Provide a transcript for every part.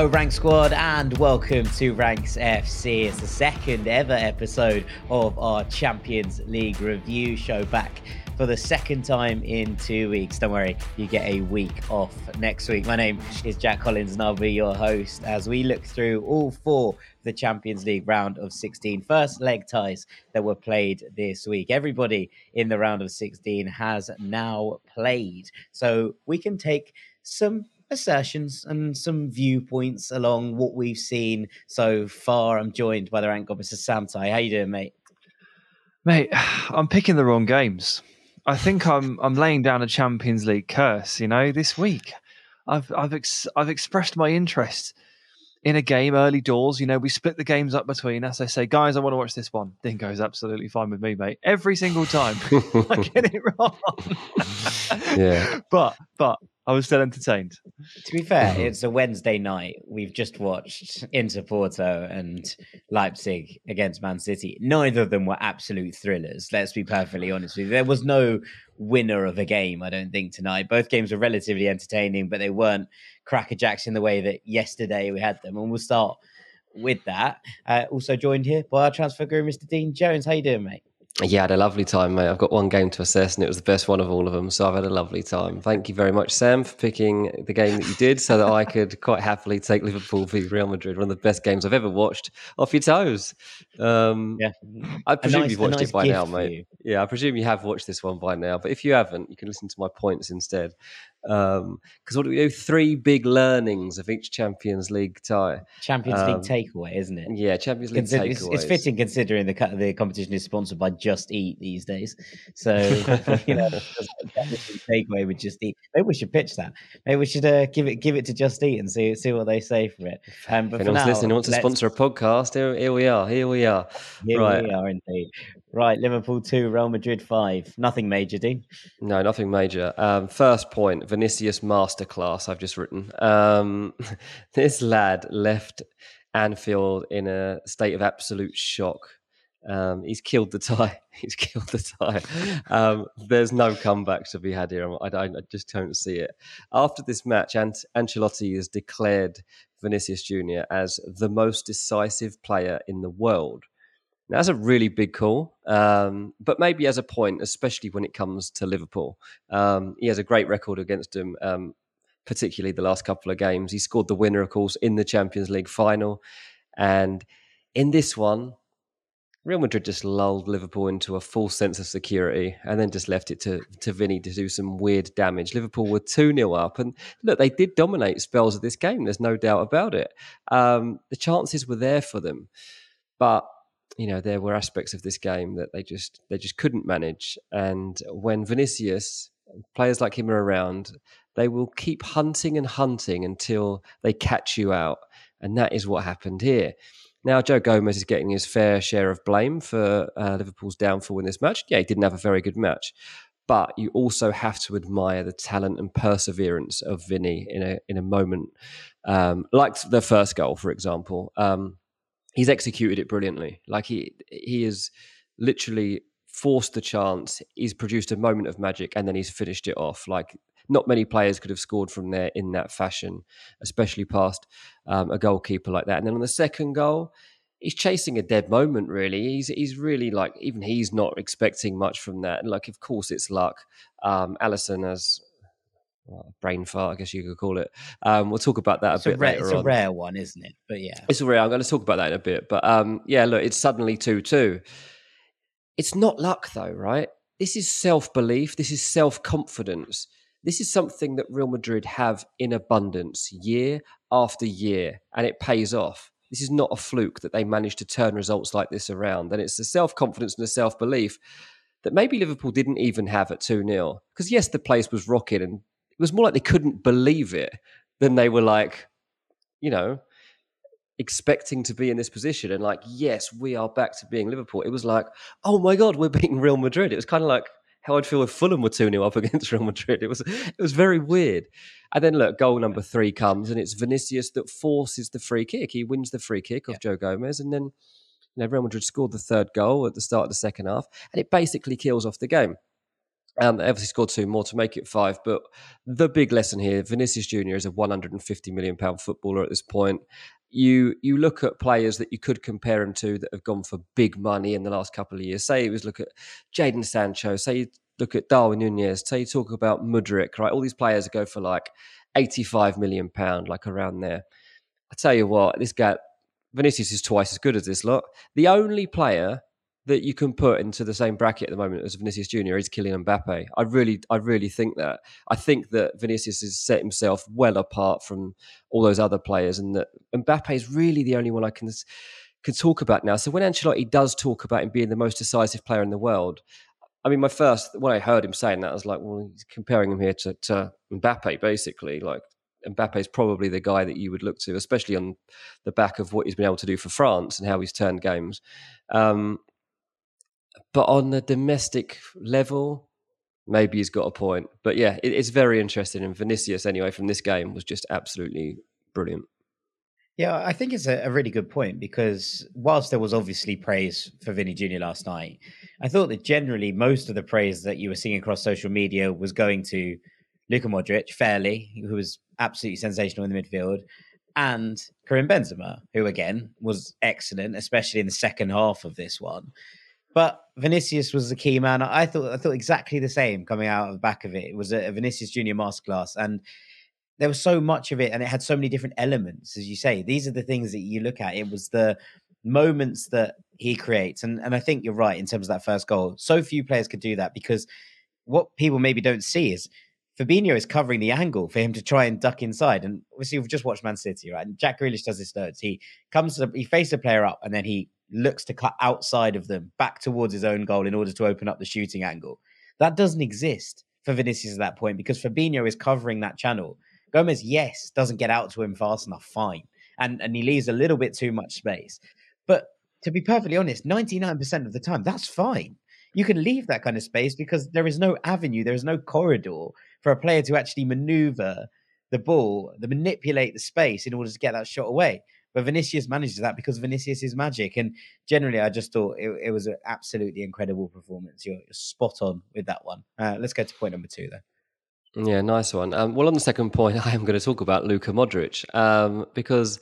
Hello, Rank Squad, and welcome to Ranks FC. It's the second ever episode of our Champions League review show back for the second time in two weeks. Don't worry, you get a week off next week. My name is Jack Collins, and I'll be your host as we look through all four of the Champions League round of 16 first leg ties that were played this week. Everybody in the round of 16 has now played, so we can take some assertions and some viewpoints along what we've seen so far. I'm joined by the rank officer Sam Tighe. How you doing, mate? Mate, I'm picking the wrong games. I think I'm I'm laying down a Champions League curse. You know, this week, I've I've ex- I've expressed my interest in a game early doors. You know, we split the games up between us. I say, guys, I want to watch this one. Then goes absolutely fine with me, mate. Every single time, I get it wrong. Yeah. but but I was still entertained. To be fair, it's a Wednesday night. We've just watched Inter Porto and Leipzig against Man City. Neither of them were absolute thrillers. Let's be perfectly honest with you. There was no winner of a game, I don't think, tonight. Both games were relatively entertaining, but they weren't crackerjacks in the way that yesterday we had them. And we'll start with that. Uh, also joined here by our transfer guru, Mr. Dean Jones. How you doing, mate? Yeah, I had a lovely time, mate. I've got one game to assess, and it was the best one of all of them. So I've had a lovely time. Thank you very much, Sam, for picking the game that you did, so that I could quite happily take Liverpool v Real Madrid, one of the best games I've ever watched, off your toes. Um, Yeah. I presume nice- you've watched nice it by now, mate. Yeah, I presume you have watched this one by now. But if you haven't, you can listen to my points instead. Because what do we do? Three big learnings of each Champions League tie. Champions Um, League takeaway, isn't it? Yeah, Champions League Consider- it's, it's fitting considering the the competition is sponsored by Just Eat these days. So you know, takeaway with Just Eat. Maybe we should pitch that. Maybe we should uh, give it give it to Just Eat and see see what they say for it. Um, but If anyone's now, listening, wants to sponsor a podcast, here, here we are. Here we are. Here right. we are indeed. Right, Liverpool two, Real Madrid five. Nothing major, Dean. No, nothing major. Um, first point, Vinicius masterclass. I've just written. Um, this lad left Anfield in a state of absolute shock. Um, he's killed the tie. He's killed the tie. Um, there's no comeback to be had here. I, I, I just don't see it. After this match, Ant- Ancelotti has declared Vinicius Junior as the most decisive player in the world. Now, that's a really big call, um, but maybe as a point, especially when it comes to Liverpool. Um, he has a great record against them, um, particularly the last couple of games. He scored the winner, of course, in the Champions League final. And in this one, Real Madrid just lulled Liverpool into a false sense of security and then just left it to, to Vinny to do some weird damage. Liverpool were 2 0 up. And look, they did dominate spells of this game. There's no doubt about it. Um, the chances were there for them. But you know there were aspects of this game that they just they just couldn't manage. And when Vinicius players like him are around they will keep hunting and hunting until they catch you out. And that is what happened here. Now Joe Gomez is getting his fair share of blame for uh, Liverpool's downfall in this match. Yeah he didn't have a very good match. But you also have to admire the talent and perseverance of Vinny in a in a moment. Um, like the first goal for example. Um, he's executed it brilliantly. Like he he has literally forced the chance. He's produced a moment of magic and then he's finished it off. Like not many players could have scored from there in that fashion, especially past um, a goalkeeper like that. And then on the second goal, he's chasing a dead moment. Really, he's he's really like even he's not expecting much from that. Like of course it's luck. Um, Alisson has. Well, brain fart, I guess you could call it. Um, we'll talk about that It's a a, bit rare, later it's a on. rare one, isn't it? But yeah, It's a rare. I'm going to talk about that in a bit. But um, yeah, look, it's suddenly 2 2. It's not luck, though, right? This is self belief. This is self confidence. This is something that Real Madrid have in abundance year after year, and it pays off. This is not a fluke that they managed to turn results like this around. And it's the self confidence and the self belief that maybe Liverpool didn't even have at 2 0. Because, yes, the place was rocking, and was more like they couldn't believe it than they were like, you know, expecting to be in this position and like, yes, we are back to being Liverpool. It was like, oh my god, we're beating Real Madrid. It was kind of like how I'd feel if Fulham were 2 0 up against Real Madrid. It was it was very weird. And then look, goal number three comes and it's Vinicius that forces the free kick. He wins the free kick off Joe Gomez and then you know, Real Madrid scored the third goal at the start of the second half and it basically kills off the game. Um, they obviously scored two more to make it five, but the big lesson here: Vinicius Junior is a 150 million pound footballer at this point. You you look at players that you could compare him to that have gone for big money in the last couple of years. Say you was look at Jadon Sancho. Say you look at Darwin Nunez. Say you talk about Mudryk. Right, all these players go for like 85 million pound, like around there. I tell you what, this guy Vinicius is twice as good as this lot. The only player that you can put into the same bracket at the moment as Vinicius Junior is Kylian Mbappe. I really, I really think that. I think that Vinicius has set himself well apart from all those other players, and that Mbappe is really the only one I can can talk about now. So when Ancelotti does talk about him being the most decisive player in the world, I mean, my first when I heard him saying that, I was like, well, he's comparing him here to, to Mbappe, basically. Like Mbappe is probably the guy that you would look to, especially on the back of what he's been able to do for France and how he's turned games. Um, but on the domestic level, maybe he's got a point. But yeah, it, it's very interesting. And Vinicius, anyway, from this game was just absolutely brilliant. Yeah, I think it's a, a, really good point because whilst there was obviously praise for Vinny Jr. last night, I thought that generally most of the praise that you were seeing across social media was going to Luka Modric, fairly, who was absolutely sensational in the midfield, and Karim Benzema, who again was excellent, especially in the second half of this one. But Vinicius was the key man. I thought I thought exactly the same coming out of the back of it. It was a, Vinicius Junior masterclass, and there was so much of it, and it had so many different elements, as you say. These are the things that you look at. It was the moments that he creates, and and I think you're right in terms of that first goal. So few players could do that because what people maybe don't see is Fabinho is covering the angle for him to try and duck inside. And obviously, we've just watched Man City, right? And Jack Grealish does this loads. He comes to the, he faces a player up, and then he looks to cut outside of them back towards his own goal in order to open up the shooting angle. That doesn't exist for Vinicius at that point because Fabinho is covering that channel. Gomez, yes, doesn't get out to him fast enough, fine. And and he leaves a little bit too much space. But to be perfectly honest, 99% of the time, that's fine. You can leave that kind of space because there is no avenue, there is no corridor for a player to actually maneuver the ball, to manipulate the space in order to get that shot away. But Vinicius manages that because Vinicius is magic. And generally, I just thought it, it was an absolutely incredible performance. You're, you're spot on with that one. Uh, let's go to point number two, then. Yeah, nice one. Um, well, on the second point, I am going to talk about Luka Modric um, because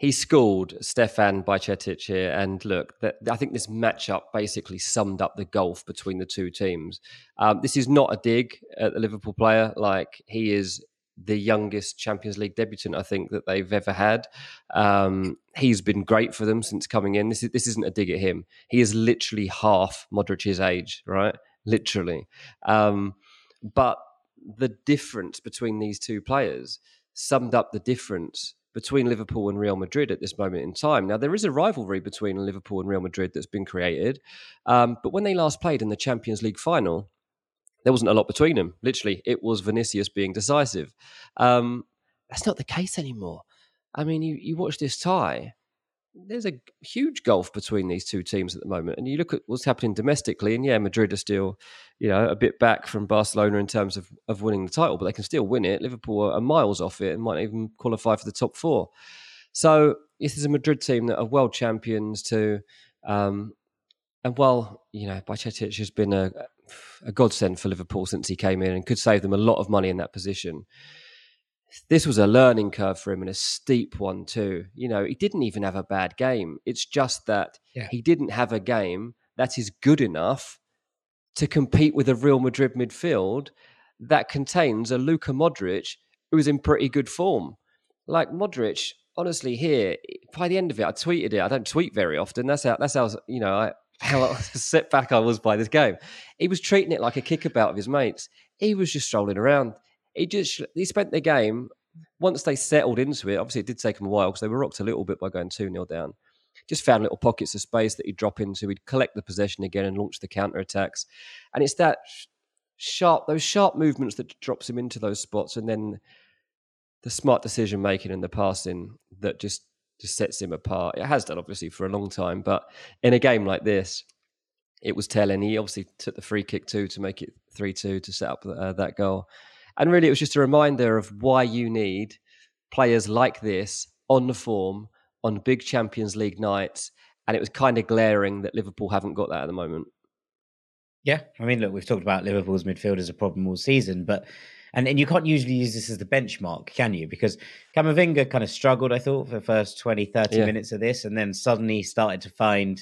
he schooled Stefan Bajcetic here. And look, that, I think this matchup basically summed up the gulf between the two teams. Um, this is not a dig at the Liverpool player. Like, he is the youngest Champions League debutant I think that they've ever had. Um, he's been great for them since coming in. This is this isn't a dig at him. He is literally half Modric's age, right? Literally. Um, but the difference between these two players summed up the difference between Liverpool and Real Madrid at this moment in time. Now, there is a rivalry between Liverpool and Real Madrid that's been created. Um, but when they last played in the Champions League final, there wasn't a lot between them. Literally, it was Vinicius being decisive. Um, that's not the case anymore. I mean, you, you watch this tie, there's a huge gulf between these two teams at the moment. And you look at what's happening domestically, and yeah, Madrid are still, you know, a bit back from Barcelona in terms of, of winning the title, but they can still win it. Liverpool are miles off it and might even qualify for the top four. So this is a Madrid team that are world champions to, um, and while, you know, Bajcetic has been a, a godsend for Liverpool since he came in and could save them a lot of money in that position. This was a learning curve for him and a steep one too. You know, he didn't even have a bad game. It's just that yeah. he didn't have a game that is good enough to compete with a Real Madrid midfield that contains a Luka Modric who is in pretty good form. Like Modric, honestly, here by the end of it, I tweeted it. I don't tweet very often. That's how. That's how. You know, I, how set back I was by this game. He was treating it like a kickabout of his mates. He was just strolling around. He just he spent the game once they settled into it. Obviously, it did take him a while because they were rocked a little bit by going two 0 down. Just found little pockets of space that he'd drop into. He'd collect the possession again and launch the counter attacks. And it's that sharp, those sharp movements that drops him into those spots, and then the smart decision making and the passing that just just sets him apart. It has done obviously for a long time, but in a game like this, it was telling. He obviously took the free kick too to make it three two to set up uh, that goal, and really it was just a reminder of why you need players like this on the form on big Champions League nights, and it was kind of glaring that Liverpool haven't got that at the moment. Yeah, I mean, look, we've talked about Liverpool's midfield as a problem all season, but and, and you can't usually use this as the benchmark, can you? Because Camavinga kind of struggled, I thought, for the first 20, 30 yeah. minutes of this, and then suddenly started to find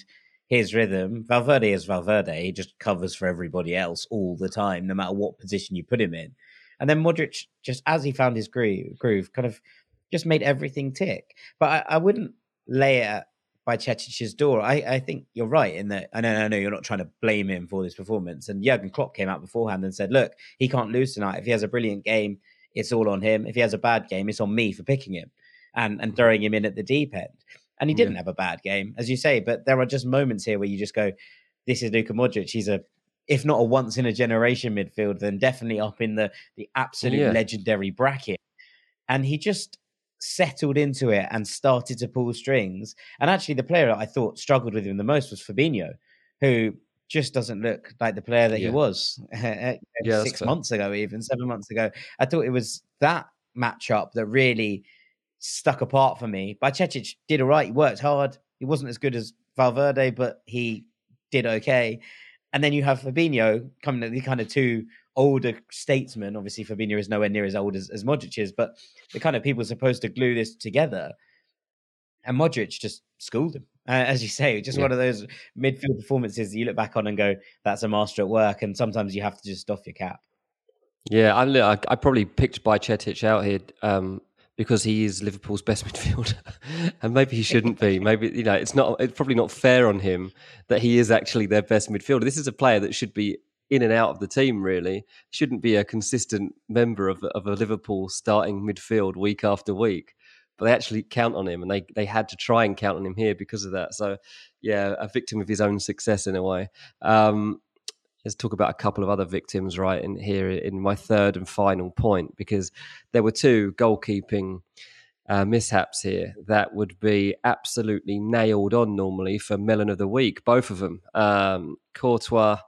his rhythm. Valverde is Valverde. He just covers for everybody else all the time, no matter what position you put him in. And then Modric, just as he found his groove, groove kind of just made everything tick. But I, I wouldn't lay it Bajcetic's door. I, I think you're right in that. I know, I know you're not trying to blame him for this performance. And Jurgen Klopp came out beforehand and said, "Look, he can't lose tonight. If he has a brilliant game, it's all on him. If he has a bad game, it's on me for picking him and and throwing him in at the deep end." And he mm. didn't yeah. have a bad game, as you say. But there are just moments here where you just go, "This is Luka Modric. He's a if not a once in a generation midfield, then definitely up in the the absolute yeah. legendary bracket." And he just settled into it and started to pull strings. And actually, the player I thought struggled with him the most was Fabinho, who just doesn't look like the player that yeah. he was eh, eh, yeah, six months ago, even seven months ago. I thought it was that matchup that really stuck apart for me. But Bajcetic did all right. He worked hard. He wasn't as good as Valverde, but he did okay. And then you have Fabinho coming at the kind of two older statesmen. Obviously, Fabinho is nowhere near as old as, as Modric is, but the kind of people supposed to glue this together. And Modric just schooled him. Uh, as you say, just yeah. one of those midfield performances that you look back on and go, that's a master at work. And sometimes you have to just doff your cap. Yeah, I, I probably picked Bajcetic out here um, because he is Liverpool's best midfielder, and maybe he shouldn't be. Maybe you know it's not. It's probably not fair on him that he is actually their best midfielder. This is a player that should be in and out of the team. Really, shouldn't be a consistent member of of a Liverpool starting midfield week after week. But they actually count on him, and they they had to try and count on him here because of that. So, yeah, a victim of his own success in a way. Um, let's talk about a couple of other victims right in here in my third and final point because there were two goalkeeping uh, mishaps here that would be absolutely nailed on normally for Melon of the Week, both of them. Um, Courtois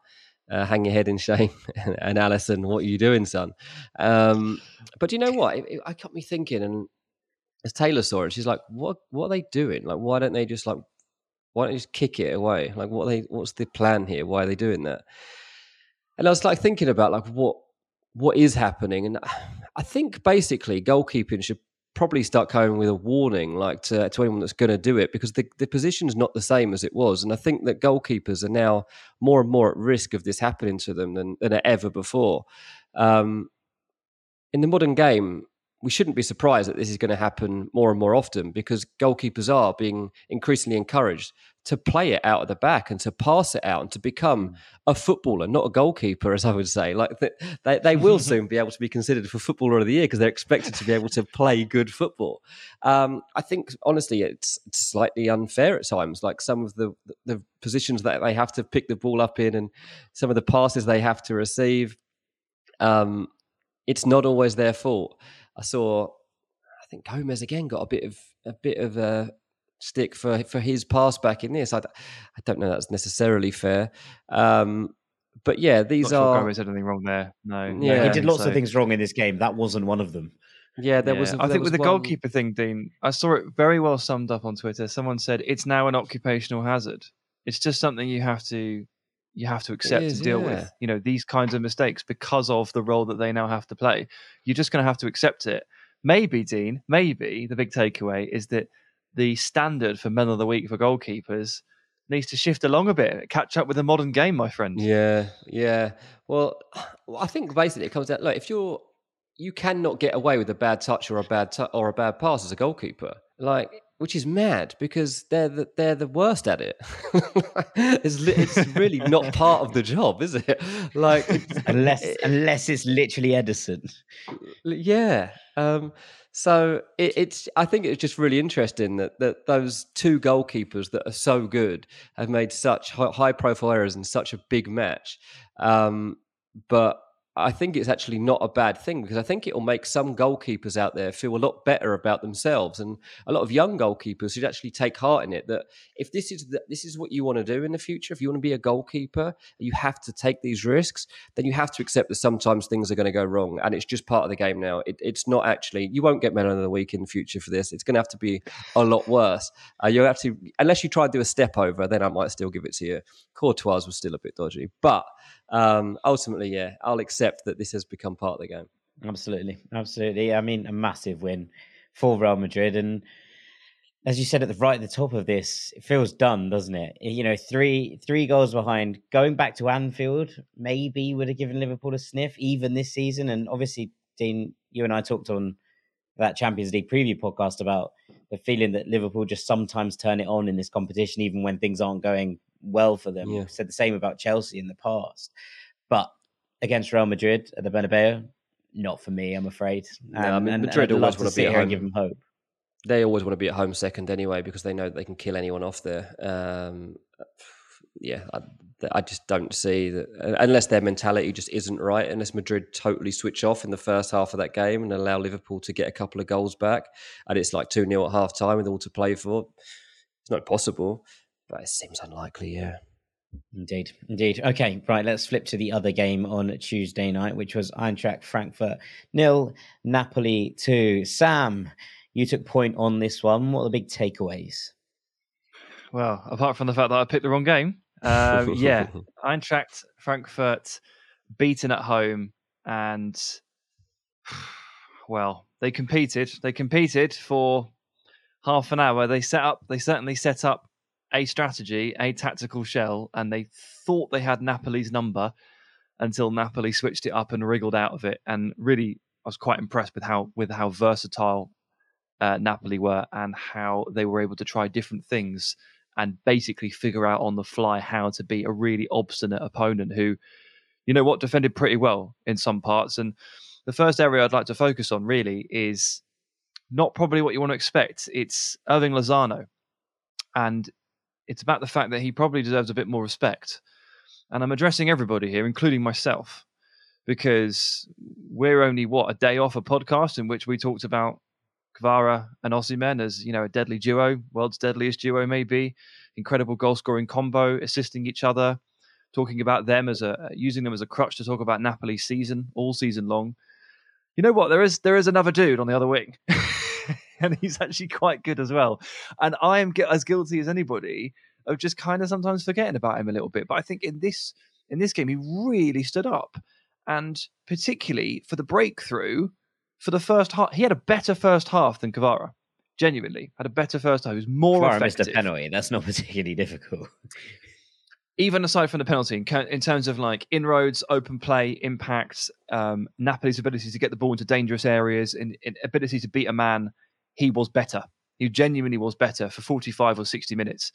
uh, hang your head in shame. and Alisson, what are you doing, son? Um, but you know what? It, it, it got me thinking. And as Taylor saw it, she's like, "What? What are they doing? Like, why don't they just like, why don't they just kick it away? Like, what they? What's the plan here? Why are they doing that?" And I was like thinking about like what what is happening, and I think basically goalkeeping should probably start coming with a warning, like to, to anyone that's going to do it, because the, the position's not the same as it was. And I think that goalkeepers are now more and more at risk of this happening to them than, than ever before. Um, in the modern game, we shouldn't be surprised that this is going to happen more and more often because goalkeepers are being increasingly encouraged to play it out of the back and to pass it out and to become hmm. a footballer, not a goalkeeper, as I would say. Like they, they will soon be able to be considered for footballer of the year because they're expected to be able to play good football. Um, I think honestly, it's, it's, slightly unfair at times. Like some of the the positions that they have to pick the ball up in, and some of the passes they have to receive. Um, it's not always their fault. I saw, I think Gomez again got a bit of a bit of a stick for for his pass back in this. I, I don't know that's necessarily fair. Um, but yeah, these Not are. Sure Gomez had anything wrong there. No, yeah, he did lots so. of things wrong in this game. That wasn't one of them. Yeah, there yeah. was. I think with the one... goalkeeper thing, Dean, I saw it very well summed up on Twitter. Someone said it's now an occupational hazard. It's just something you have to you have to accept is, and deal yeah. with. You know these kinds of mistakes because of the role that they now have to play. You're just going to have to accept it. Maybe, Dean. Maybe the big takeaway is that the standard for men of the week for goalkeepers needs to shift along a bit, catch up with the modern game, my friend. Yeah, yeah. Well, I think basically it comes down. Look, if you're you cannot get away with a bad touch or a bad tu- or a bad pass as a goalkeeper. Like which is mad because they're the, they're the worst at it. it's, it's really not part of the job, is it? Like unless it, unless it's literally Ederson. Yeah. Um, so it, it's I think it's just really interesting that that those two goalkeepers that are so good have made such high profile errors in such a big match. Um, but I think it's actually not a bad thing because I think it will make some goalkeepers out there feel a lot better about themselves, and a lot of young goalkeepers should actually take heart in it. That if this is the, this is what you want to do in the future, if you want to be a goalkeeper, you have to take these risks. Then you have to accept that sometimes things are going to go wrong, and it's just part of the game now. It, it's not actually you won't get man of the week in the future for this. It's going to have to be a lot worse. Uh, you have to unless you try and do a step over, then I might still give it to you. Courtois was still a bit dodgy, but um, ultimately, yeah, I'll accept that this has become part of the game. Absolutely, absolutely. I mean, a massive win for Real Madrid, and as you said at the right at the top of this, it feels done, doesn't it? You know, three three goals behind. Going back to Anfield, maybe would have given Liverpool a sniff even this season. And obviously, Dean, you and I talked on that Champions League preview podcast about the feeling that Liverpool just sometimes turn it on in this competition, even when things aren't going well for them. Yeah. Said the same about Chelsea in the past, but against Real Madrid at the Bernabeu, not for me, I'm afraid. Um, no, I mean, Madrid always want to be at home. and give them hope. They always want to be at home second anyway because they know they can kill anyone off there. Um, yeah, I, I, just don't see that unless their mentality just isn't right. Unless Madrid totally switch off in the first half of that game and allow Liverpool to get a couple of goals back, and it's like two 0 at half time with all to play for, it's not possible but it seems unlikely. Yeah. Indeed, indeed. Okay, right. Let's flip to the other game on Tuesday night, which was Eintracht Frankfurt nil, Napoli two. Sam, you took point on this one. What are the big takeaways? Well, apart from the fact that I picked the wrong game, um, yeah, Eintracht Frankfurt beaten at home, and well, they competed. They competed for half an hour. They set up. They certainly set up a strategy, a tactical shell, and they thought they had Napoli's number until Napoli switched it up and wriggled out of it. And really, I was quite impressed with how with how versatile uh, Napoli were and how they were able to try different things and basically figure out on the fly how to beat a really obstinate opponent who, you know what, defended pretty well in some parts. And the first area I'd like to focus on really is not probably what you want to expect. It's Hirving Lozano. And it's about the fact that he probably deserves a bit more respect. And I'm addressing everybody here, including myself, because we're only what a day off a podcast in which we talked about Kvara and Osimhen as you know a deadly duo, world's deadliest duo maybe, incredible goal scoring combo, assisting each other, talking about them as a using them as a crutch to talk about Napoli's season all season long. You know what? There is there is another dude on the other wing. and he's actually quite good as well. And I am as guilty as anybody of just kind of sometimes forgetting about him a little bit. But I think in this in this game, he really stood up, and particularly for the breakthrough for the first half, he had a better first half than Kvara. Genuinely, had a better first half. He was more Kvara effective. missed a penalty. That's not particularly difficult. Even aside from the penalty, in, terms of like inroads, open play, impact, um, Napoli's ability to get the ball into dangerous areas, and, and ability to beat a man he was better. He genuinely was better for 45 or 60 minutes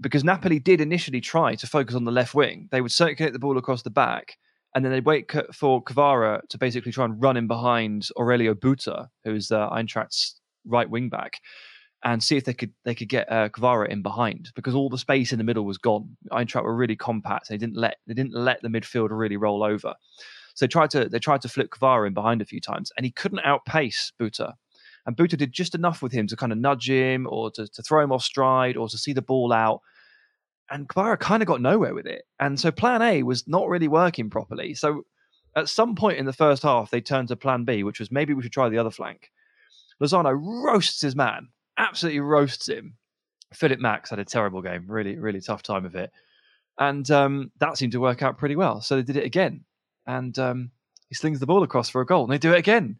because Napoli did initially try to focus on the left wing. They would circulate the ball across the back and then they'd wait for Kvara to basically try and run in behind Aurelio Buta, who's the Eintracht's right wing back, and see if they could they could get uh, Kvara in behind because all the space in the middle was gone. Eintracht were really compact. They didn't let they didn't let the midfield really roll over. So they tried to they tried to flip Kvara in behind a few times, and he couldn't outpace Buta. And Buta did just enough with him to kind of nudge him or to, to throw him off stride or to see the ball out. And Kvara kind of got nowhere with it. And so plan A was not really working properly. So at some point in the first half, they turned to plan B, which was maybe we should try the other flank. Lozano roasts his man, absolutely roasts him. Philipp Max had a terrible game, really, really tough time of it. And um, that seemed to work out pretty well. So they did it again. And um, he slings the ball across for a goal, and they do it again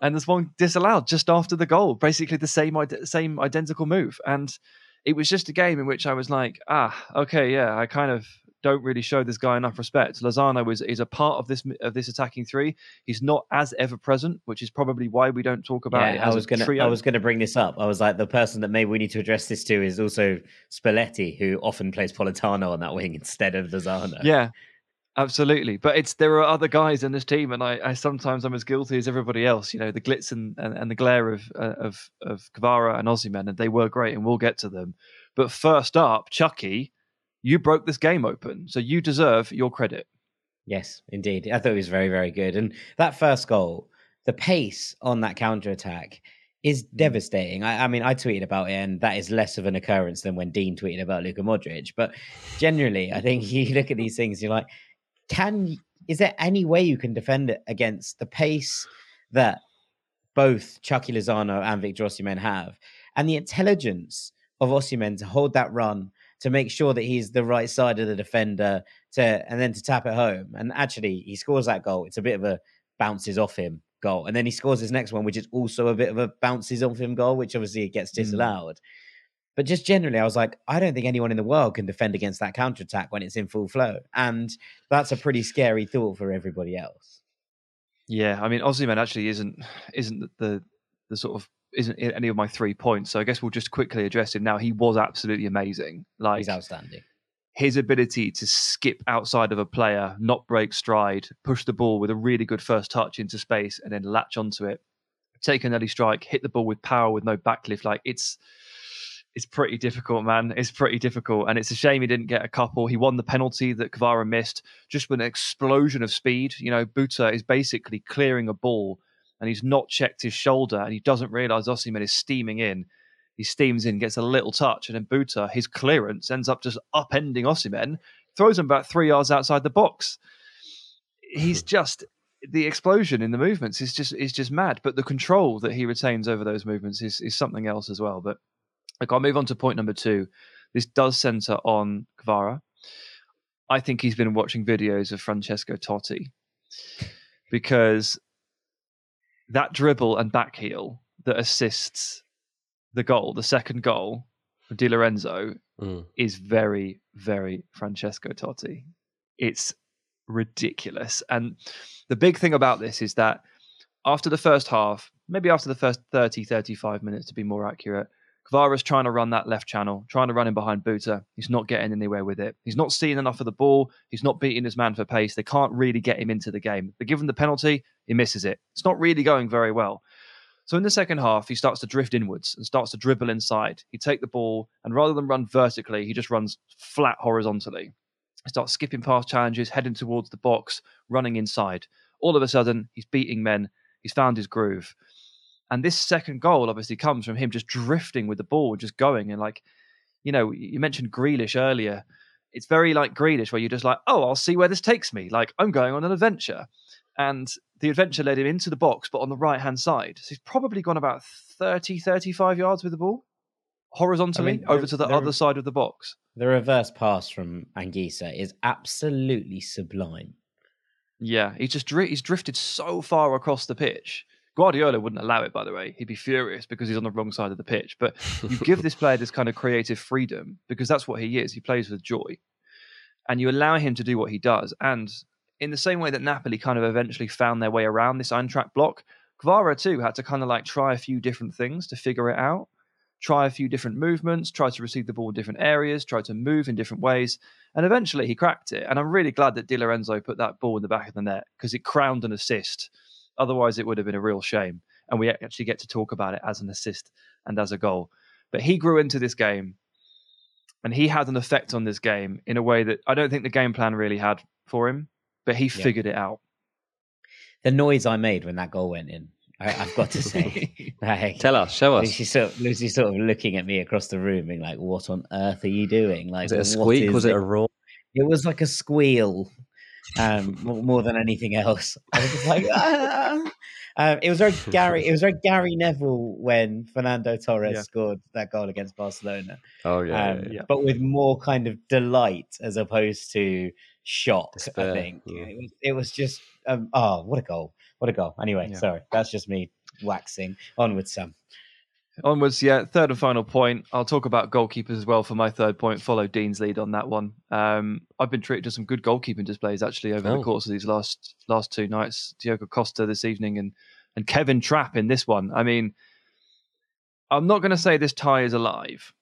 and there's one disallowed just after the goal, basically the same same identical move. And it was just a game in which I was like, ah, okay, yeah, I kind of don't really show this guy enough respect. Lozano is is a part of this of this attacking three. He's not as ever present, which is probably why we don't talk about yeah, it. I was gonna trio. I was gonna bring this up. I was like, the person that maybe we need to address this to is also Spalletti, who often plays Politano on that wing instead of Lozano. Yeah, Absolutely, but it's there are other guys in this team, and I, I sometimes I'm as guilty as everybody else. You know, the glitz and, and, and the glare of uh, of of Kvara and Osimhen, and they were great, and we'll get to them. But first up, Chucky, you broke this game open, so you deserve your credit. Yes, indeed. I thought it was very, very good. And that first goal, the pace on that counter attack is Mm. devastating. I, I mean, I tweeted about it, and that is less of an occurrence than when Dean tweeted about Luka Modric. But generally, I think you look at these things, you're like, can is there any way you can defend it against the pace that both Chucky Lozano and Victor Osimhen have, and the intelligence of Osimhen to hold that run to make sure that he's the right side of the defender to and then to tap it home. And actually, he scores that goal. It's a bit of a bounces off him goal, and then he scores his next one, which is also a bit of a bounces off him goal, which obviously it gets hmm. disallowed. But just generally, I was like, I don't think anyone in the world can defend against that counter attack when it's in full flow, and that's a pretty scary thought for everybody else. Yeah, I mean, Osimhen actually isn't isn't the the sort of isn't in any of my three points. So I guess we'll just quickly address him now. He was absolutely amazing. Like He's outstanding. his ability to skip outside of a player, not break stride, push the ball with a really good first touch into space, and then latch onto it, take an early strike, hit the ball with power with no backlift. Like it's it's pretty difficult, man. It's pretty difficult, and it's a shame he didn't get a couple. He won the penalty that Kvara missed, just with an explosion of speed. You know, Buta is basically clearing a ball, and he's not checked his shoulder, and he doesn't realise Osimhen is steaming in. He steams in, gets a little touch, and then Buta, his clearance ends up just upending Osimhen, throws him about three yards outside the box. He's just the explosion in the movements is just is just mad. But the control that he retains over those movements is is something else as well. But like I'll move on to point number two. This does centre on Kvara. I think he's been watching videos of Francesco Totti because that dribble and back heel that assists the goal, the second goal for Di Lorenzo, Mm. is very, very Francesco Totti. It's ridiculous. And the big thing about this is that after the first half, maybe after the first 30, 35 minutes to be more accurate, Kvara's trying to run that left channel, trying to run in behind Buta. He's not getting anywhere with it. He's not seeing enough of the ball. He's not beating his man for pace. They can't really get him into the game. They give him the penalty, he misses it. It's not really going very well. So in the second half, he starts to drift inwards and starts to dribble inside. He take the ball and rather than run vertically, he just runs flat horizontally. He starts skipping past challenges, heading towards the box, running inside. All of a sudden, he's beating men. He's found his groove. And this second goal obviously comes from him just drifting with the ball, just going and like, you know, you mentioned Grealish earlier. It's very like Grealish, where you're just like, oh, I'll see where this takes me. Like I'm going on an adventure, and the adventure led him into the box, but on the right hand side. So he's probably gone about 30, 35 yards with the ball horizontally I mean, over to the other side of the box. The reverse pass from Anguissa is absolutely sublime. Yeah, he's just dri- he's drifted so far across the pitch. Guardiola wouldn't allow it, by the way. He'd be furious because he's on the wrong side of the pitch. But you give this player this kind of creative freedom because that's what he is. He plays with joy, and you allow him to do what he does. And in the same way that Napoli kind of eventually found their way around this Eintracht block, Kvara too had to kind of like try a few different things to figure it out. Try a few different movements, try to receive the ball in different areas, try to move in different ways, and eventually he cracked it. And I'm really glad that Di Lorenzo put that ball in the back of the net because it crowned an assist. Otherwise, it would have been a real shame. And we actually get to talk about it as an assist and as a goal. But he grew into this game and he had an effect on this game in a way that I don't think the game plan really had for him, but he figured it out. The noise I made when that goal went in, I, I've got to say. like, Tell us, show us. Lucy sort, of, Lucy sort of looking at me across the room, being like, "What on earth are you doing?" Like, Was it a squeak? Was it it? a roar? It was like a squeal, um, more, than anything else. I was like, "Ah." um, it was very Gary. It was very Gary Neville when Fernando Torres Yeah. scored that goal against Barcelona, Oh yeah, um, yeah, yeah. but with more kind of delight as opposed to shock. Despair, I think yeah. it, was, it was just, um, oh, what a goal! What a goal! Anyway, Yeah. sorry, that's just me waxing on with Sam. Onwards, yeah. Third and final point. I'll talk about goalkeepers as well for my third point. Follow Dean's lead on that one. Um, I've been treated to some good goalkeeping displays actually over Oh. the course of these last last two nights. Diogo Costa this evening and and Kevin Trapp in this one. I mean, I'm not going to say this tie is alive.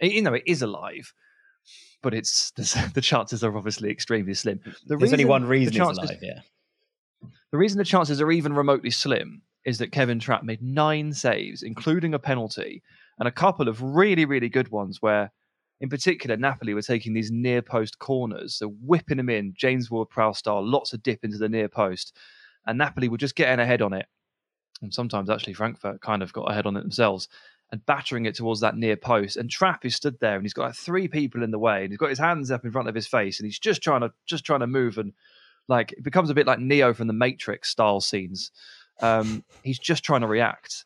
You know, it is alive, but it's the, the chances are obviously extremely slim. Hmm. The There's only one reason it's chances- alive. Yeah. the reason the chances are even remotely slim is that Kevin Trapp made nine saves, including a penalty, and a couple of really, really good ones where in particular, Napoli were taking these near post corners, so whipping them in, James Ward Prowse style, lots of dip into the near post. And Napoli were just getting ahead on it. And sometimes actually Frankfurt kind of got ahead on it themselves and battering it towards that near post. And Trapp is stood there and he's got like three people in the way and he's got his hands up in front of his face and he's just trying to just trying to move and like it becomes a bit like Neo from the Matrix style scenes. Um, he's just trying to react.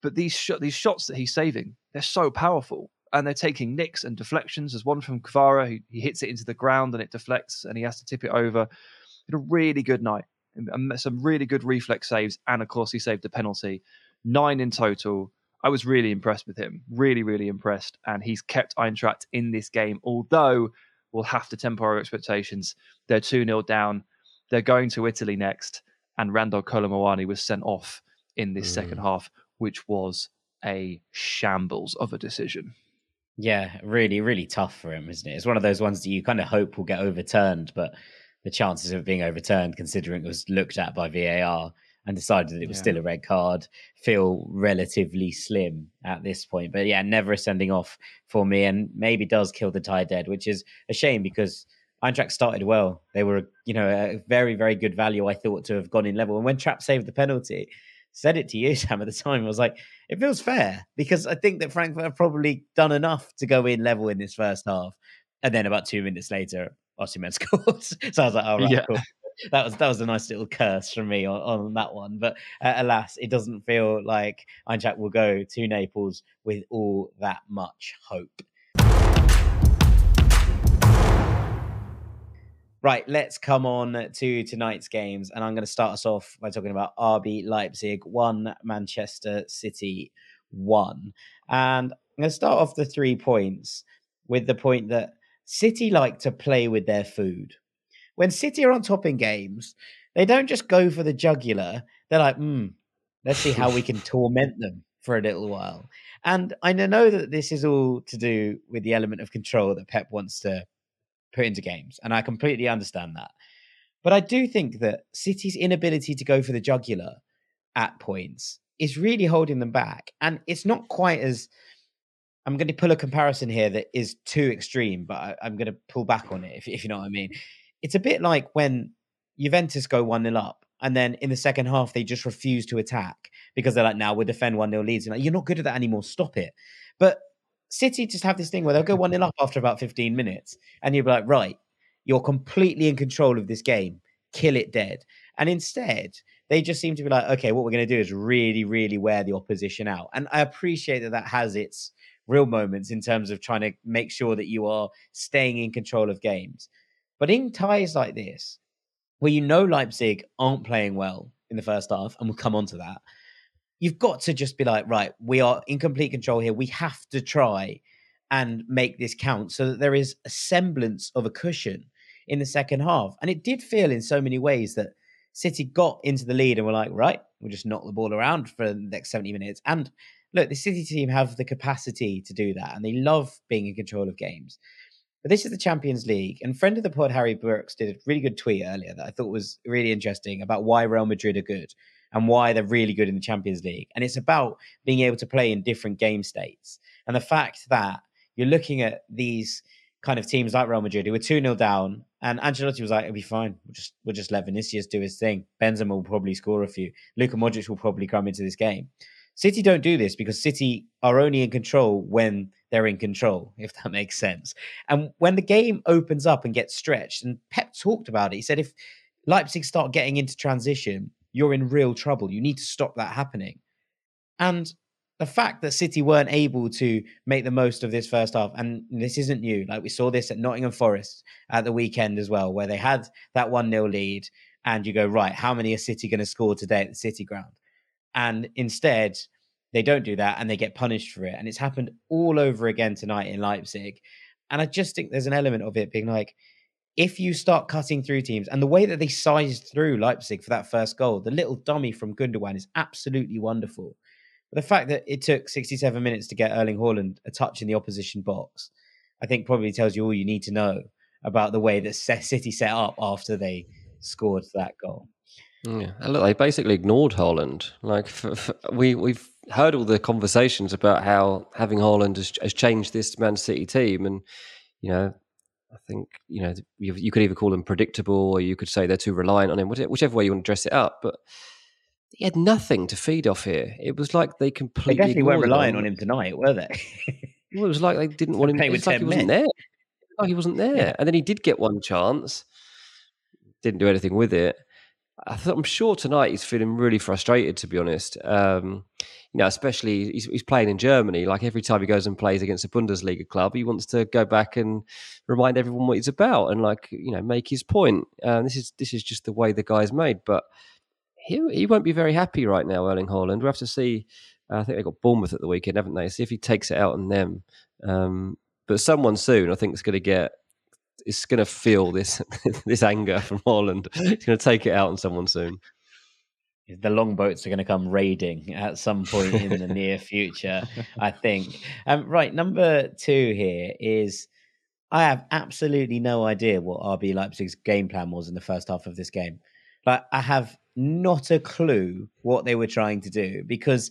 But these sh- these shots that he's saving, they're so powerful and they're taking nicks and deflections. There's one from Kvara, he, he hits it into the ground and it deflects and he has to tip it over. Had a really good night. Some really good reflex saves, and of course he saved the penalty. Nine in total. I was really impressed with him. Really, really impressed. And he's kept Eintracht in this game, although we'll have to temper our expectations. They're 2 0 down. They're going to Italy next. And Randal Kolo Muani was sent off in this mm. second half, which was a shambles of a decision. Yeah, really, really tough for him, isn't it? It's one of those ones that you kind of hope will get overturned, but the chances of it being overturned, considering it was looked at by VAR and decided that it was yeah. still a red card, feel relatively slim at this point. But yeah, never sending off for me, and maybe does kill the tie dead, which is a shame because Eintracht started well. They were, you know, a very, very good value. I thought to have gone in level, and when Trapp saved the penalty, said it to you, Sam, at the time. I was like, it feels fair because I think that Frankfurt have probably done enough to go in level in this first half. And then about two minutes later, Osimhen scored. so I was like, all right, yeah. cool. That was that was a nice little curse from me on, on that one. But uh, alas, it doesn't feel like Eintracht will go to Naples with all that much hope. Right, let's come on to tonight's games. And I'm going to start us off by talking about RB Leipzig 1, Manchester City 1. And I'm going to start off the three points with the point that City like to play with their food. When City are on top in games, they don't just go for the jugular. They're like, hmm, let's see how we can torment them for a little while. And I know that this is all to do with the element of control that Pep wants to put into games. And I completely understand that. But I do think that City's inability to go for the jugular at points is really holding them back. And it's not quite as I'm going to pull a comparison here that is too extreme, but I, am going to pull back on it if, if you know what I mean. It's a bit like when Juventus go 1 0 up and then in the second half they just refuse to attack because they're like, now we'll defend 1 0 leads. And like, you're not good at that anymore, stop it. But City just have this thing where they'll go 1 0 up after about 15 minutes and you'll be like, right, you're completely in control of this game, kill it dead. And instead, they just seem to be like, okay, what we're going to do is really, really wear the opposition out. And I appreciate that that has its real moments in terms of trying to make sure that you are staying in control of games. But in ties like this, where you know Leipzig aren't playing well in the first half, and we'll come on to that, you've got to just be like, right, we are in complete control here. We have to try and make this count so that there is a semblance of a cushion in the second half. And it did feel in so many ways that City got into the lead and were like, right, we'll just knock the ball around for the next 70 minutes. And look, the City team have the capacity to do that, and they love being in control of games. But this is the Champions League, and friend of the pod Harry Brooks did a really good tweet earlier that I thought was really interesting about why Real Madrid are good and why they're really good in the Champions League. And it's about being able to play in different game states, and the fact that you're looking at these kind of teams like Real Madrid who were 2 0 down. And Ancelotti was like, it'll be fine. We'll just, we'll just let Vinicius do his thing. Benzema will probably score a few. Luka Modric will probably come into this game. City don't do this because City are only in control when they're in control, if that makes sense. And when the game opens up and gets stretched, and Pep talked about it, he said if Leipzig start getting into transition, you're in real trouble. You need to stop that happening. And the fact that City weren't able to make the most of this first half, and this isn't new. Like we saw this at Nottingham Forest at the weekend as well, where they had that 1 0 lead, and you go, right, how many are City going to score today at the City ground? And instead, they don't do that and they get punished for it. And it's happened all over again tonight in Leipzig. And I just think there's an element of it being like, if you start cutting through teams and the way that they sized through Leipzig for that first goal, the little dummy from Gundogan is absolutely wonderful. But the fact that it took 67 minutes to get Erling Haaland a touch in the opposition box, I think probably tells you all you need to know about the way that City set up after they scored that goal. Yeah, look, they basically ignored Haaland. Like for, for, we we've heard all the conversations about how having Haaland has, has changed this Man City team, and you know, I think you know you, you, could either call them predictable or you could say they're too reliant on him, whichever way you want to dress it up. But he had nothing to feed off here. It was like they completely they definitely weren't relying on him tonight, were they? well, it was like they didn't want him. It was like he wasn't there. Like he wasn't there, yeah. and then he did get one chance, didn't do anything with it. I'm sure tonight he's feeling really frustrated, to be honest. Um, you know, especially he's, he's, playing in Germany. Like every time he goes and plays against a Bundesliga club, he wants to go back and remind everyone what he's about and like you know make his point. Um, this is this is just the way the guy's made. But he he won't be very happy right now, Erling Haaland. We'll have to see. Uh, I think they got Bournemouth at the weekend, haven't they? See if he takes it out on them. Um, but someone soon, I think, is going to get is going to feel this this anger from Haaland. He's going to take it out on someone soon. The longboats are going to come raiding at some point in the near future, I think. Um, right, number two here is I have absolutely no idea what RB Leipzig's game plan was in the first half of this game. Like, I have not a clue what they were trying to do because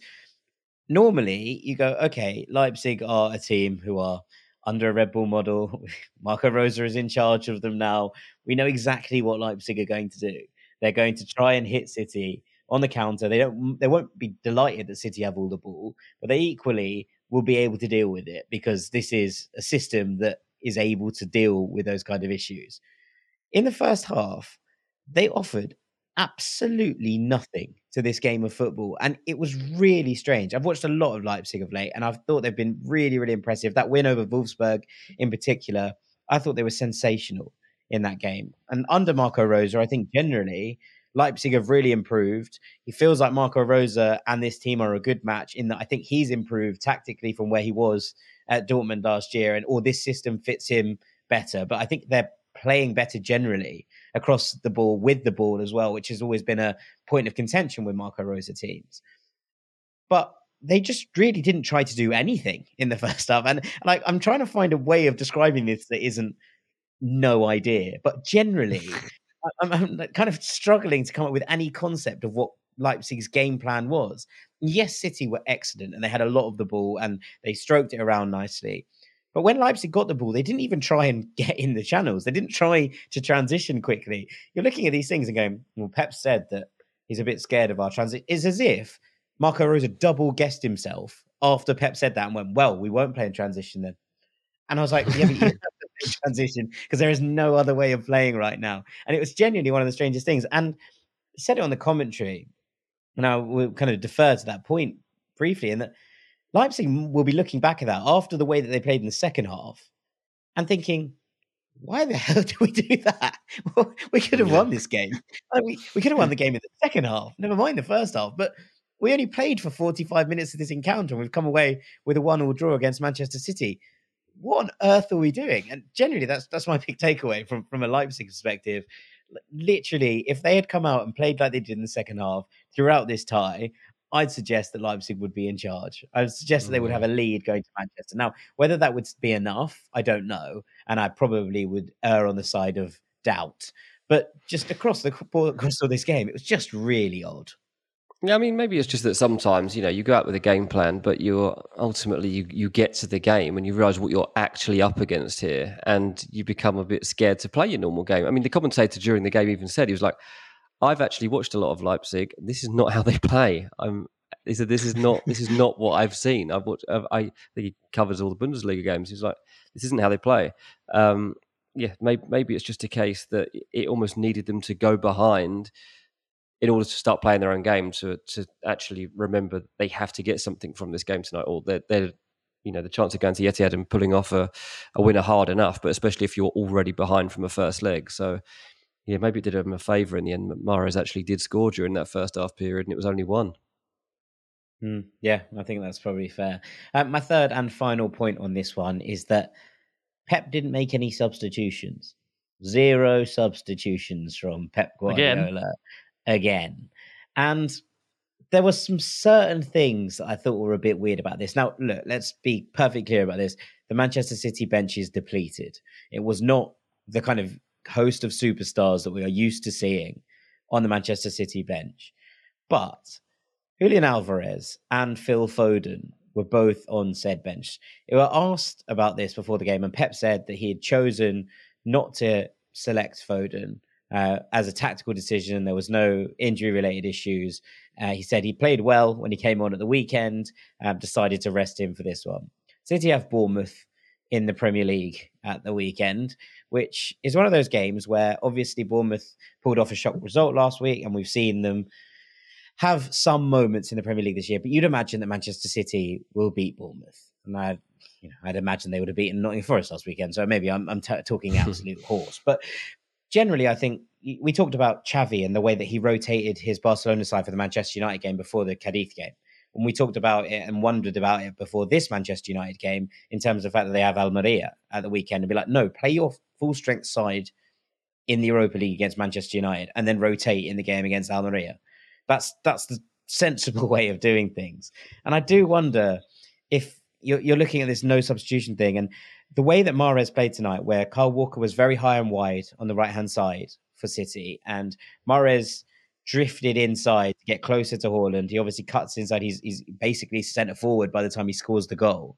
normally you go, okay, Leipzig are a team who are under a Red Bull model. Marco Rose is in charge of them now. We know exactly what Leipzig are going to do. They're going to try and hit City on the counter. They don't. They won't be delighted that City have all the ball, but they equally will be able to deal with it because this is a system that is able to deal with those kind of issues. In the first half, they offered absolutely nothing to this game of football. And it was really strange. I've watched a lot of Leipzig of late, and I've thought they've been really, really impressive. That win over Wolfsburg in particular, I thought they were sensational in that game. And under Marco Rose, I think generally Leipzig have really improved. He feels like Marco Rose and this team are a good match in that I think he's improved tactically from where he was at Dortmund last year, and or this system fits him better. But I think they're playing better generally across the ball with the ball as well, which has always been a point of contention with Marco Rose teams. But they just really didn't try to do anything in the first half. And like I'm trying to find a way of describing this that isn't no idea. But generally, I'm, I'm, kind of struggling to come up with any concept of what Leipzig's game plan was. Yes, City were excellent and they had a lot of the ball and they stroked it around nicely. But when Leipzig got the ball, they didn't even try and get in the channels. They didn't try to transition quickly. You're looking at these things and going, well, Pep said that he's a bit scared of our transit. It's as if Marco Rose double guessed himself after Pep said that and went, well, we won't play in transition then. And I was like, yeah, but you have to play transition because there is no other way of playing right now. And it was genuinely one of the strangest things. And said it on the commentary. Now we'll kind of defer to that point briefly, and that Leipzig will be looking back at that after the way that they played in the second half and thinking, why the hell did we do that? we could have won this game. We, we could have won the game in the second half, never mind the first half. But we only played for 45 minutes of this encounter and we've come away with a one all draw against Manchester City. What on earth are we doing? And generally, that's that's my big takeaway from, from a Leipzig perspective. Literally, if they had come out and played like they did in the second half throughout this tie, I'd suggest that Leipzig would be in charge. I would suggest that they would have a mm. lead going to Manchester. Now, whether that would be enough, I don't know, and I probably would err on the side of doubt. But just across the course of this game, it was just really odd. Yeah, I mean, maybe it's just that sometimes you know you go out with a game plan, but you're ultimately you you get to the game and you realise what you're actually up against here, and you become a bit scared to play your normal game. I mean, the commentator during the game even said he was like, I've actually watched a lot of Leipzig. This is not how they play. I'm. He said, "This is not. This is not what I've seen. I've watched. I've, I think he covers all the Bundesliga games. He's like, this isn't how they play. Um, yeah, maybe, maybe it's just a case that it almost needed them to go behind in order to start playing their own game to to actually remember they have to get something from this game tonight, or they're, they're you know the chance of going to Etihad and pulling off a, a winner hard enough, but especially if you're already behind from a first leg. So yeah, maybe it did him a favour in the end. Mahrez actually did score during that first half period, and it was only one. Mm, yeah, I think that's probably fair. Uh, my third and final point on this one is that Pep didn't make any substitutions. Zero substitutions from Pep Guardiola again. again. And there were some certain things that I thought were a bit weird about this. Now, look, let's be perfectly clear about this. The Manchester City bench is depleted. It was not the kind of host of superstars that we are used to seeing on the Manchester City bench. But Julian Alvarez and Phil Foden were both on said bench. They were asked about this before the game, and Pep said that he had chosen not to select Foden uh, as a tactical decision. There was no injury related issues. Uh, he said he played well when he came on at the weekend, um, decided to rest him for this one. City have Bournemouth in the Premier League at the weekend, which is one of those games where obviously Bournemouth pulled off a shock result last week, and we've seen them have some moments in the Premier League this year. But you'd imagine that Manchester City will beat Bournemouth, and I, you know, I'd imagine they would have beaten Nottingham Forest last weekend. So maybe I'm, I'm t- talking absolute horse, but generally, I think we talked about Xavi and the way that he rotated his Barcelona side for the Manchester United game before the Cadiz game. When we talked about it and wondered about it before this Manchester United game, in terms of the fact that they have Almeria at the weekend, and be like, no, play your full strength side in the Europa League against Manchester United, and then rotate in the game against Almeria. That's that's the sensible way of doing things. And I do wonder if you're, you're looking at this no substitution thing, and the way that Mahrez played tonight, where Kyle Walker was very high and wide on the right hand side for City, and Mahrez drifted inside to get closer to Haaland. He obviously cuts inside. He's, he's basically centre forward by the time he scores the goal.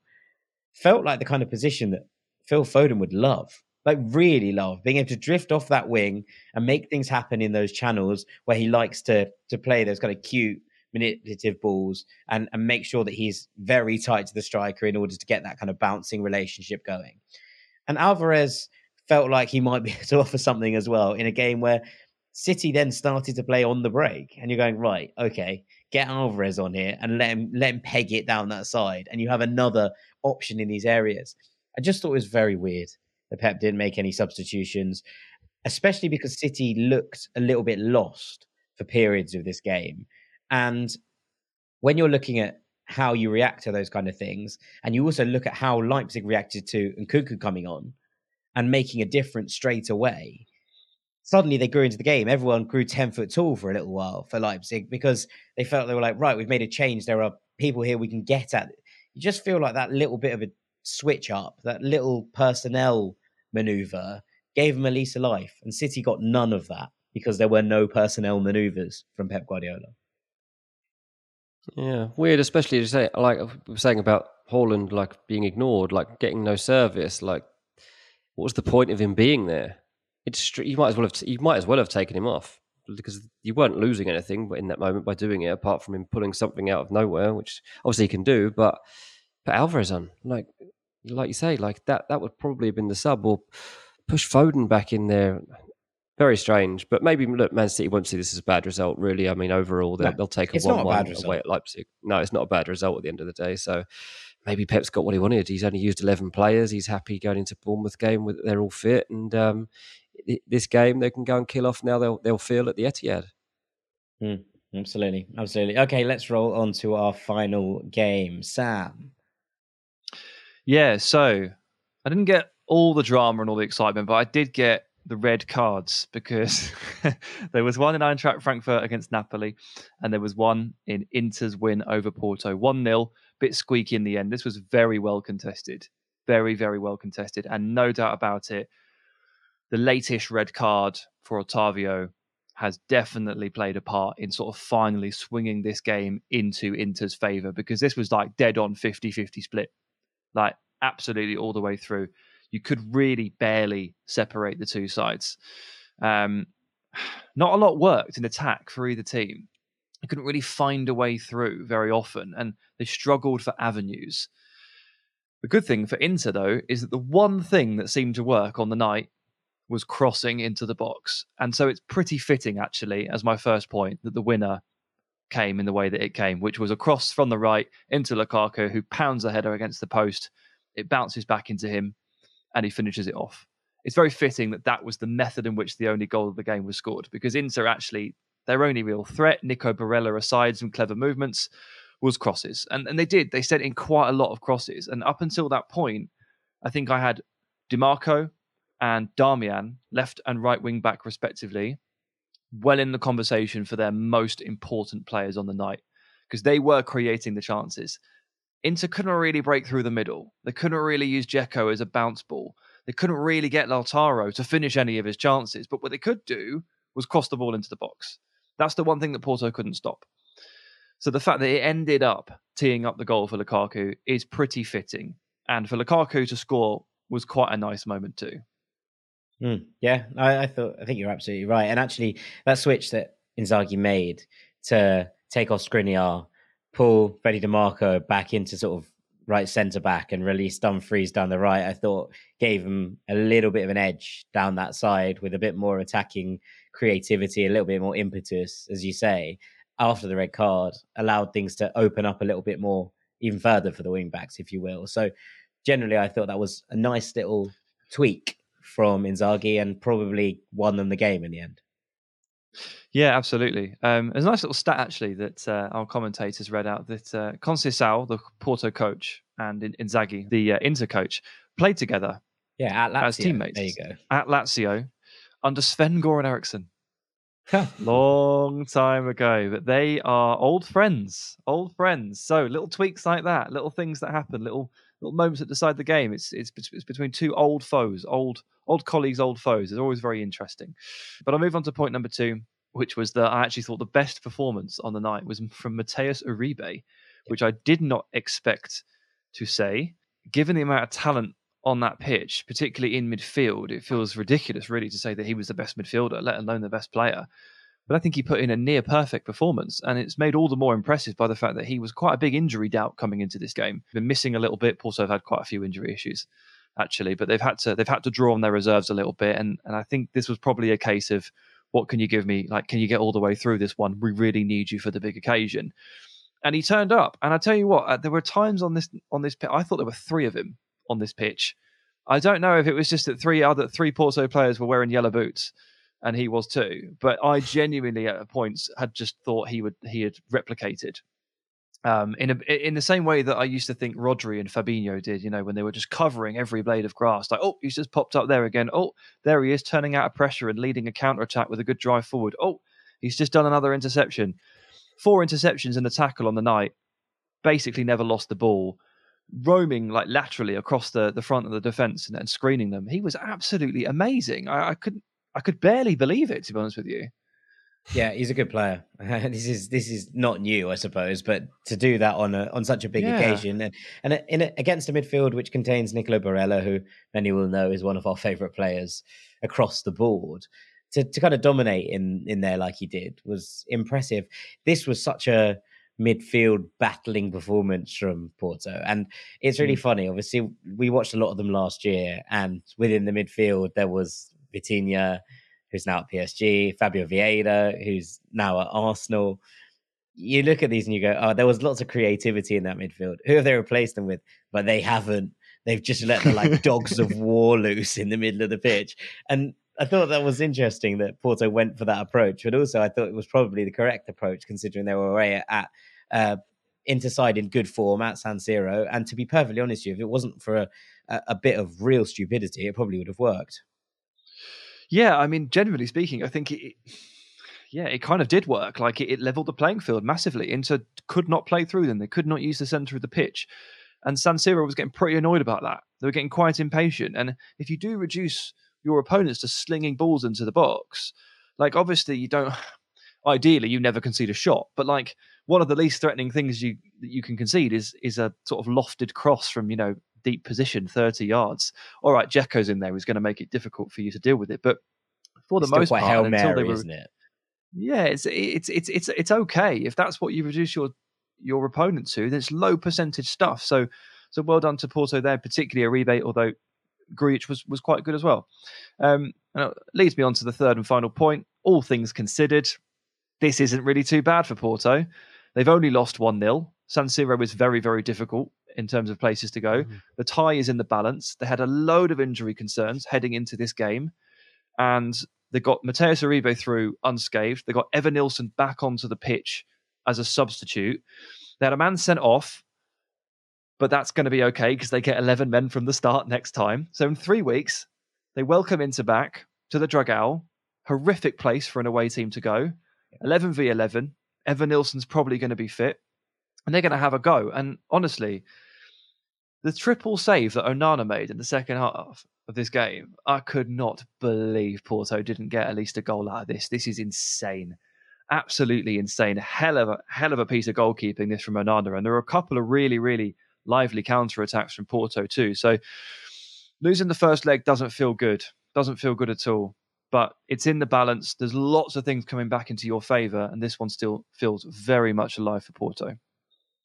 Felt like the kind of position that Phil Foden would love, like really love, being able to drift off that wing and make things happen in those channels where he likes to to play those kind of cute manipulative balls and, and make sure that he's very tight to the striker in order to get that kind of bouncing relationship going. And Alvarez felt like he might be able to offer something as well in a game where City then started to play on the break. And you're going, right, okay, get Alvarez on here and let him let him peg it down that side. And you have another option in these areas. I just thought it was very weird that Pep didn't make any substitutions, especially because City looked a little bit lost for periods of this game. And when you're looking at how you react to those kind of things, and you also look at how Leipzig reacted to and Nkunku coming on and making a difference straight away, suddenly they grew into the game. Everyone grew 10 foot tall for a little while for Leipzig because they felt they were like, right, we've made a change. There are people here we can get at. You just feel like that little bit of a switch up, that little personnel maneuver gave them a lease of life. And City got none of that because there were no personnel maneuvers from Pep Guardiola. Yeah, weird, especially to say like uh, we were saying about Haaland, like being ignored, like getting no service. Like, what was the point of him being there? It's you might as well have you might as well have taken him off because you weren't losing anything in that moment by doing it, apart from him pulling something out of nowhere, which obviously he can do. But but Alvarez on like like you say, like that that would probably have been the sub or push Foden back in there very strange, but maybe look, Man City won't see this as a bad result. Really, I mean, overall, they'll, no, they'll take a one-one away at Leipzig. No, it's not a bad result at the end of the day. So maybe Pep's got what he wanted. He's only used eleven players. He's happy going into Bournemouth game with they're all fit, and um, this game they can go and kill off. Now they'll they'll feel at the Etihad. Mm, absolutely, absolutely. Okay, let's roll on to our final game, Sam. Yeah, so I didn't get all the drama and all the excitement, but I did get the red cards because there was one in Eintracht Frankfurt against Napoli, and there was one in Inter's win over Porto, one 0 bit squeaky in the end. This was very well contested, very very well contested, and no doubt about it, the latest red card for Otavio has definitely played a part in sort of finally swinging this game into Inter's favour because this was like dead on 50-50 split, like absolutely all the way through you could really barely separate the two sides. Um, not a lot worked in attack for either team. They couldn't really find a way through very often, and they struggled for avenues. The good thing for Inter, though, is that the one thing that seemed to work on the night was crossing into the box. And so it's pretty fitting, actually, as my first point, that the winner came in the way that it came, which was a cross from the right into Lukaku, who pounds the header against the post. It bounces back into him and he finishes it off. It's very fitting that that was the method in which the only goal of the game was scored because Inter actually, their only real threat, Nico Barella aside some clever movements, was crosses. And, and they did. They sent in quite a lot of crosses. And up until that point, I think I had Dimarco and Darmian, left and right wing back respectively, well in the conversation for their most important players on the night because they were creating the chances. Inter couldn't really break through the middle. They couldn't really use Dzeko as a bounce ball. They couldn't really get Lautaro to finish any of his chances. But what they could do was cross the ball into the box. That's the one thing that Porto couldn't stop. So the fact that it ended up teeing up the goal for Lukaku is pretty fitting. And for Lukaku to score was quite a nice moment too. Mm, yeah, I, I, thought I think you're absolutely right. And actually, that switch that Inzaghi made to take off Skriniar, pull Freddie DeMarco back into sort of right centre back and release Dumfries down the right, I thought gave him a little bit of an edge down that side with a bit more attacking creativity, a little bit more impetus, as you say, after the red card, allowed things to open up a little bit more, even further for the wing backs, if you will. So generally, I thought that was a nice little tweak from Inzaghi and probably won them the game in the end. Yeah, absolutely. Um, there's a nice little stat actually that uh, our commentators read out that uh, Conceição, the Porto coach, and Inzaghi, the uh, Inter coach, played together. Yeah, at Lazio. as teammates. There you go. At Lazio, under Sven Goran Eriksson. Long time ago, but they are old friends. Old friends. So little tweaks like that, little things that happen, little little moments that decide the game. It's it's, it's between two old foes, old old colleagues, old foes. It's always very interesting. But I'll move on to point number two, which was that I actually thought the best performance on the night was from Mateus Uribe, which I did not expect to say. Given the amount of talent on that pitch, particularly in midfield, it feels ridiculous, really, to say that he was the best midfielder, let alone the best player. But I think he put in a near perfect performance, and it's made all the more impressive by the fact that he was quite a big injury doubt coming into this game. Been missing a little bit. Also, have had quite a few injury issues, actually, but they've had to they've had to draw on their reserves a little bit, and and I think this was probably a case of what can you give me? Like, can you get all the way through this one? We really need you for the big occasion. And he turned up, and I tell you what, uh, there were times on this on this pitch. I thought there were three of him on this pitch. I don't know if it was just that three other three Porto players were wearing yellow boots and he was too. But I genuinely, at points, had just thought he would he had replicated. Um, in a, in the same way that I used to think Rodri and Fabinho did, you know, when they were just covering every blade of grass, like, oh, he's just popped up there again. Oh, there he is, turning out of pressure and leading a counter attack with a good drive forward. Oh, he's just done another interception. Four interceptions in the tackle on the night. Basically, never lost the ball roaming like laterally across the, the front of the defense and, and screening them. He was absolutely amazing. I, I couldn't I could barely believe it, to be honest with you. Yeah, he's a good player. this is this is not new, I suppose, but to do that on a on such a big yeah. occasion and and in a, against a midfield which contains Nicolo Barella, who many will know is one of our favourite players across the board, to to kind of dominate in in there like he did was impressive. This was such a midfield battling performance from Porto, and it's really mm. funny. Obviously, we watched a lot of them last year, and within the midfield there was Vitinha, who's now at PSG, Fabio Vieira, who's now at Arsenal. You look at these and you go, oh, there was lots of creativity in that midfield. Who have they replaced them with? But they haven't. They've just let the like dogs of war loose in the middle of the pitch. And I thought that was interesting that Porto went for that approach, but also I thought it was probably the correct approach considering they were away at uh, Interside in good form at San Siro. And to be perfectly honest with you, if it wasn't for a, a bit of real stupidity, it probably would have worked. Yeah, I mean, generally speaking, I think it, yeah, it kind of did work. Like it, it leveled the playing field massively. Inter could not play through them. They could not use the center of the pitch. And San Siro was getting pretty annoyed about that. They were getting quite impatient. And if you do reduce your opponents to slinging balls into the box, like obviously you don't. Ideally, you never concede a shot, but like one of the least threatening things you you can concede is is a sort of lofted cross from you know deep position, 30 yards. All right, Dzeko's in there. He's going to make it difficult for you to deal with it. But for the most part, Hail until they were, isn't it? Yeah, it's it's it's it's it's okay if that's what you reduce your your opponent to. There's low percentage stuff. So so well done to Porto there, particularly Uribe, although Grujic was was quite good as well. Um, and it leads me on to the third and final point. All things considered, this isn't really too bad for Porto. They've only lost 1 0. San Siro is very, very difficult in terms of places to go. Mm-hmm. The tie is in the balance. They had a load of injury concerns heading into this game, and they got Mateus Uribe through unscathed. They got Evanilson back onto the pitch as a substitute. They had a man sent off, but that's going to be okay because they get 11 men from the start next time. So in three weeks, they welcome Inter back to the Dragao. Horrific place for an away team to go. 11 v 11. Evanilson's probably going to be fit and they're going to have a go. And honestly, the triple save that Onana made in the second half of this game, I could not believe Porto didn't get at least a goal out of this. This is insane. absolutely insane. Hell of a hell of a piece of goalkeeping this from Onana, and there are a couple of really really lively counter attacks from Porto too. So losing the first leg doesn't feel good. Doesn't feel good at all. But it's in the balance. There's lots of things coming back into your favour, and this one still feels very much alive for Porto.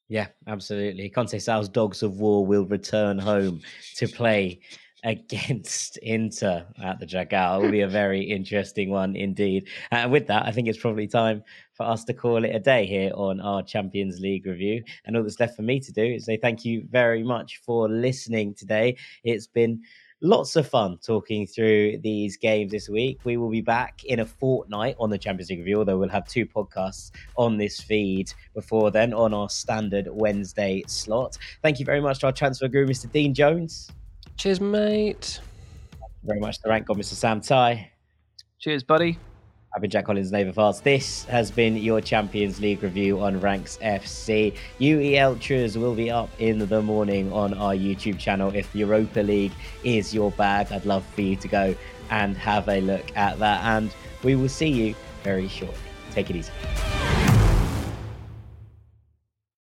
Yeah, absolutely. Conceição's Dogs of War will return home to play against Inter at the Dragao. It will be a very interesting one indeed. Uh, and with that, I think it's probably time for us to call it a day here on our Champions League review. And all that's left for me to do is say thank you very much for listening today. It's been lots of fun talking through these games this week. We will be back in a fortnight on the Champions League review, although we'll have two podcasts on this feed before then on our standard Wednesday slot. Thank you very much to our transfer guru, Mr. Dean Jones. Cheers, mate. very much to rank God, Mr. Sam Tighe. Cheers, buddy. I've been Jack Collins, Nova Fast. This has been your Champions League review on Ranks FC. UE Ultras will be up in the morning on our YouTube channel. If Europa League is your bag, I'd love for you to go and have a look at that. And we will see you very shortly. Take it easy.